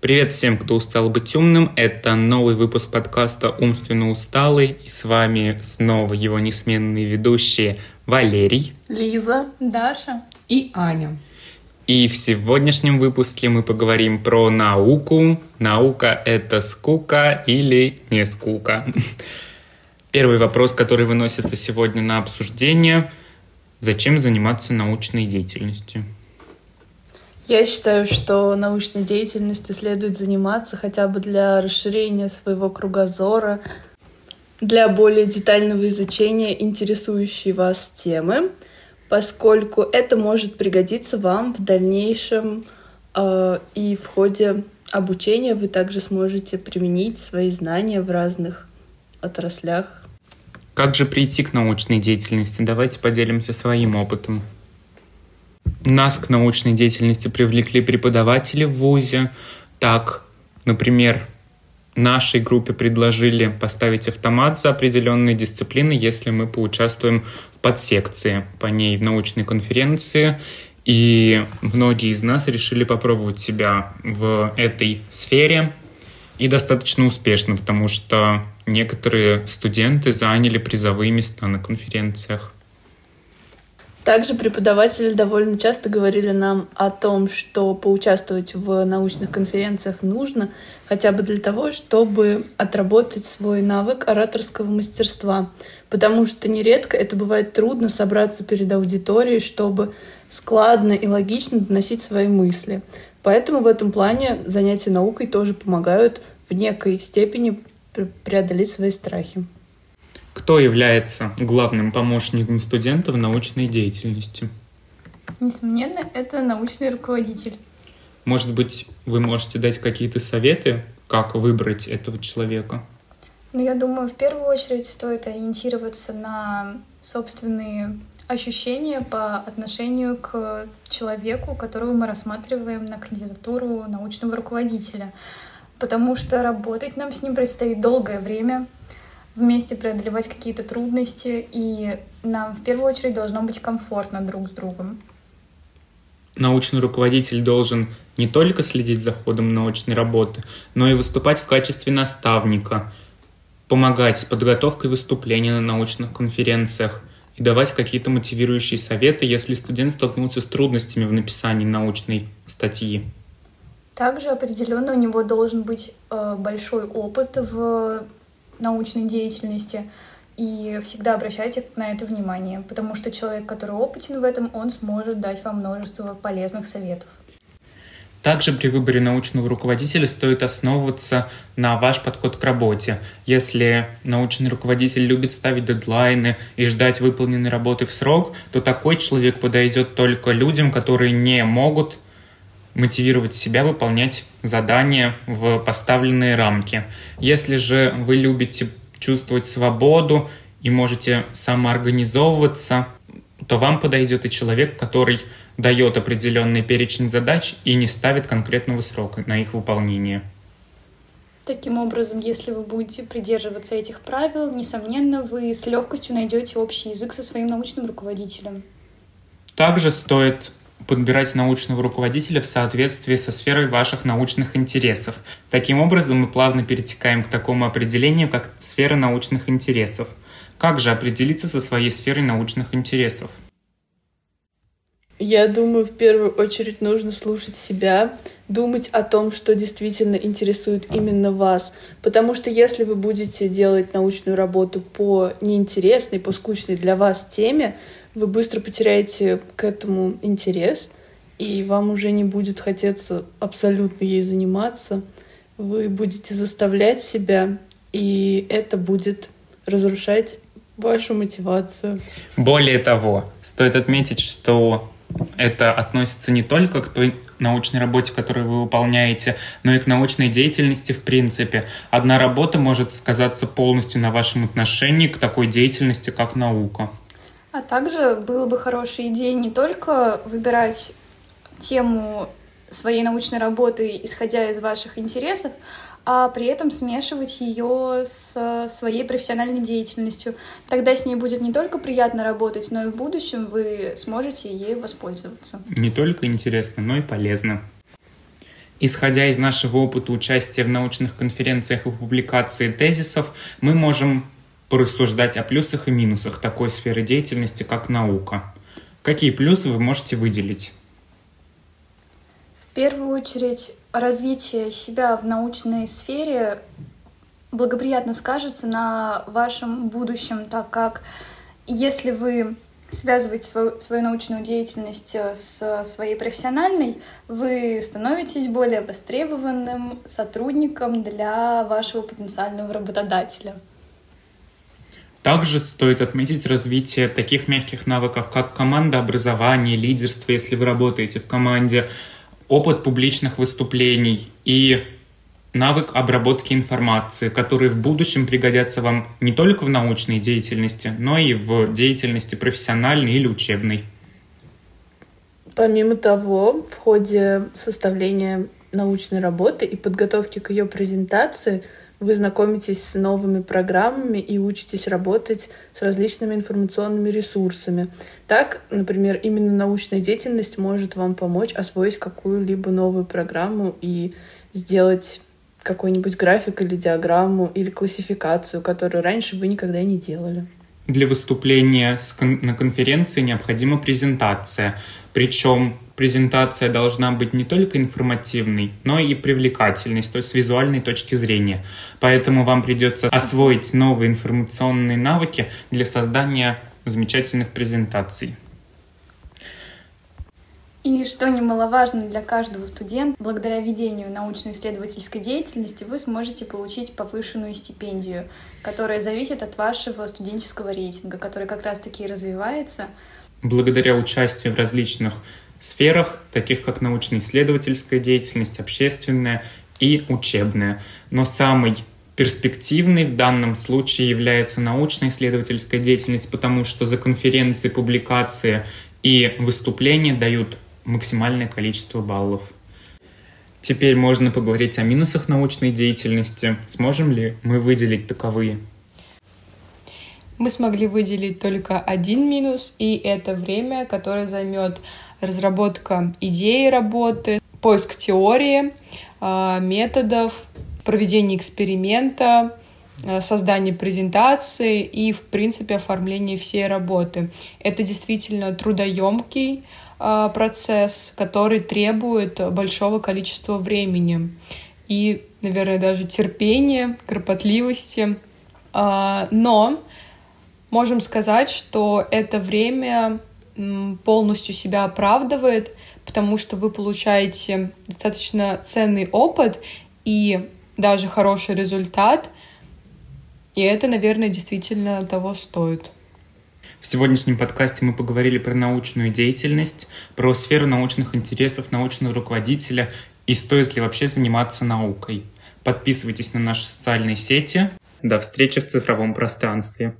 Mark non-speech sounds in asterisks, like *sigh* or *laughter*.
Привет всем, кто устал быть умным. Это новый выпуск подкаста «Умственно усталый». И с вами снова его несменные ведущие Валерий, Лиза, Даша и Аня. И в сегодняшнем выпуске мы поговорим про науку. Наука — это скука или не скука? *laughs* Первый вопрос, который выносится сегодня на обсуждение. Зачем заниматься научной деятельностью? Я считаю, что научной деятельностью следует заниматься хотя бы для расширения своего кругозора, для более детального изучения интересующей вас темы, поскольку это может пригодиться вам в дальнейшем э, и в ходе обучения вы также сможете применить свои знания в разных отраслях. Как же прийти к научной деятельности? Давайте поделимся своим опытом. Нас к научной деятельности привлекли преподаватели в ВУЗе. Так, например, нашей группе предложили поставить автомат за определенные дисциплины, если мы поучаствуем в подсекции по ней в научной конференции. И многие из нас решили попробовать себя в этой сфере и достаточно успешно, потому что некоторые студенты заняли призовые места на конференциях. Также преподаватели довольно часто говорили нам о том, что поучаствовать в научных конференциях нужно, хотя бы для того, чтобы отработать свой навык ораторского мастерства. Потому что нередко это бывает трудно собраться перед аудиторией, чтобы складно и логично доносить свои мысли. Поэтому в этом плане занятия наукой тоже помогают в некой степени преодолеть свои страхи. Кто является главным помощником студента в научной деятельности? Несомненно, это научный руководитель. Может быть, вы можете дать какие-то советы, как выбрать этого человека? Ну, я думаю, в первую очередь стоит ориентироваться на собственные ощущения по отношению к человеку, которого мы рассматриваем на кандидатуру научного руководителя. Потому что работать нам с ним предстоит долгое время, вместе преодолевать какие-то трудности, и нам в первую очередь должно быть комфортно друг с другом. Научный руководитель должен не только следить за ходом научной работы, но и выступать в качестве наставника, помогать с подготовкой выступления на научных конференциях и давать какие-то мотивирующие советы, если студент столкнулся с трудностями в написании научной статьи. Также определенно у него должен быть э, большой опыт в научной деятельности. И всегда обращайте на это внимание, потому что человек, который опытен в этом, он сможет дать вам множество полезных советов. Также при выборе научного руководителя стоит основываться на ваш подход к работе. Если научный руководитель любит ставить дедлайны и ждать выполненной работы в срок, то такой человек подойдет только людям, которые не могут мотивировать себя выполнять задания в поставленные рамки. Если же вы любите чувствовать свободу и можете самоорганизовываться, то вам подойдет и человек, который дает определенный перечень задач и не ставит конкретного срока на их выполнение. Таким образом, если вы будете придерживаться этих правил, несомненно, вы с легкостью найдете общий язык со своим научным руководителем. Также стоит подбирать научного руководителя в соответствии со сферой ваших научных интересов. Таким образом, мы плавно перетекаем к такому определению, как сфера научных интересов. Как же определиться со своей сферой научных интересов? Я думаю, в первую очередь нужно слушать себя, думать о том, что действительно интересует именно вас. Потому что если вы будете делать научную работу по неинтересной, по скучной для вас теме, вы быстро потеряете к этому интерес, и вам уже не будет хотеться абсолютно ей заниматься. Вы будете заставлять себя, и это будет разрушать вашу мотивацию. Более того, стоит отметить, что это относится не только к той научной работе, которую вы выполняете, но и к научной деятельности в принципе. Одна работа может сказаться полностью на вашем отношении к такой деятельности, как наука. А также было бы хорошей идеей не только выбирать тему своей научной работы, исходя из ваших интересов, а при этом смешивать ее с своей профессиональной деятельностью. Тогда с ней будет не только приятно работать, но и в будущем вы сможете ей воспользоваться. Не только интересно, но и полезно. Исходя из нашего опыта участия в научных конференциях и публикации тезисов, мы можем порассуждать о плюсах и минусах такой сферы деятельности, как наука. Какие плюсы вы можете выделить? В первую очередь, развитие себя в научной сфере благоприятно скажется на вашем будущем, так как если вы связываете свою, свою научную деятельность э, с своей профессиональной, вы становитесь более востребованным сотрудником для вашего потенциального работодателя. Также стоит отметить развитие таких мягких навыков, как команда образования, лидерство, если вы работаете в команде, опыт публичных выступлений и навык обработки информации, которые в будущем пригодятся вам не только в научной деятельности, но и в деятельности профессиональной или учебной. Помимо того, в ходе составления научной работы и подготовки к ее презентации вы знакомитесь с новыми программами и учитесь работать с различными информационными ресурсами. Так, например, именно научная деятельность может вам помочь освоить какую-либо новую программу и сделать какой-нибудь график или диаграмму или классификацию, которую раньше вы никогда не делали. Для выступления на конференции необходима презентация. Причем презентация должна быть не только информативной, но и привлекательной, то есть с визуальной точки зрения. Поэтому вам придется освоить новые информационные навыки для создания замечательных презентаций. И что немаловажно для каждого студента, благодаря ведению научно-исследовательской деятельности вы сможете получить повышенную стипендию, которая зависит от вашего студенческого рейтинга, который как раз-таки развивается. Благодаря участию в различных сферах, таких как научно-исследовательская деятельность, общественная и учебная. Но самый перспективной в данном случае является научно-исследовательская деятельность, потому что за конференции, публикации и выступления дают максимальное количество баллов. Теперь можно поговорить о минусах научной деятельности. Сможем ли мы выделить таковые? Мы смогли выделить только один минус, и это время, которое займет разработка идеи работы, поиск теории, а, методов, проведение эксперимента, а, создание презентации и, в принципе, оформление всей работы. Это действительно трудоемкий а, процесс, который требует большого количества времени и, наверное, даже терпения, кропотливости. Но можем сказать, что это время полностью себя оправдывает, потому что вы получаете достаточно ценный опыт и даже хороший результат, и это, наверное, действительно того стоит. В сегодняшнем подкасте мы поговорили про научную деятельность, про сферу научных интересов научного руководителя и стоит ли вообще заниматься наукой. Подписывайтесь на наши социальные сети. До встречи в цифровом пространстве.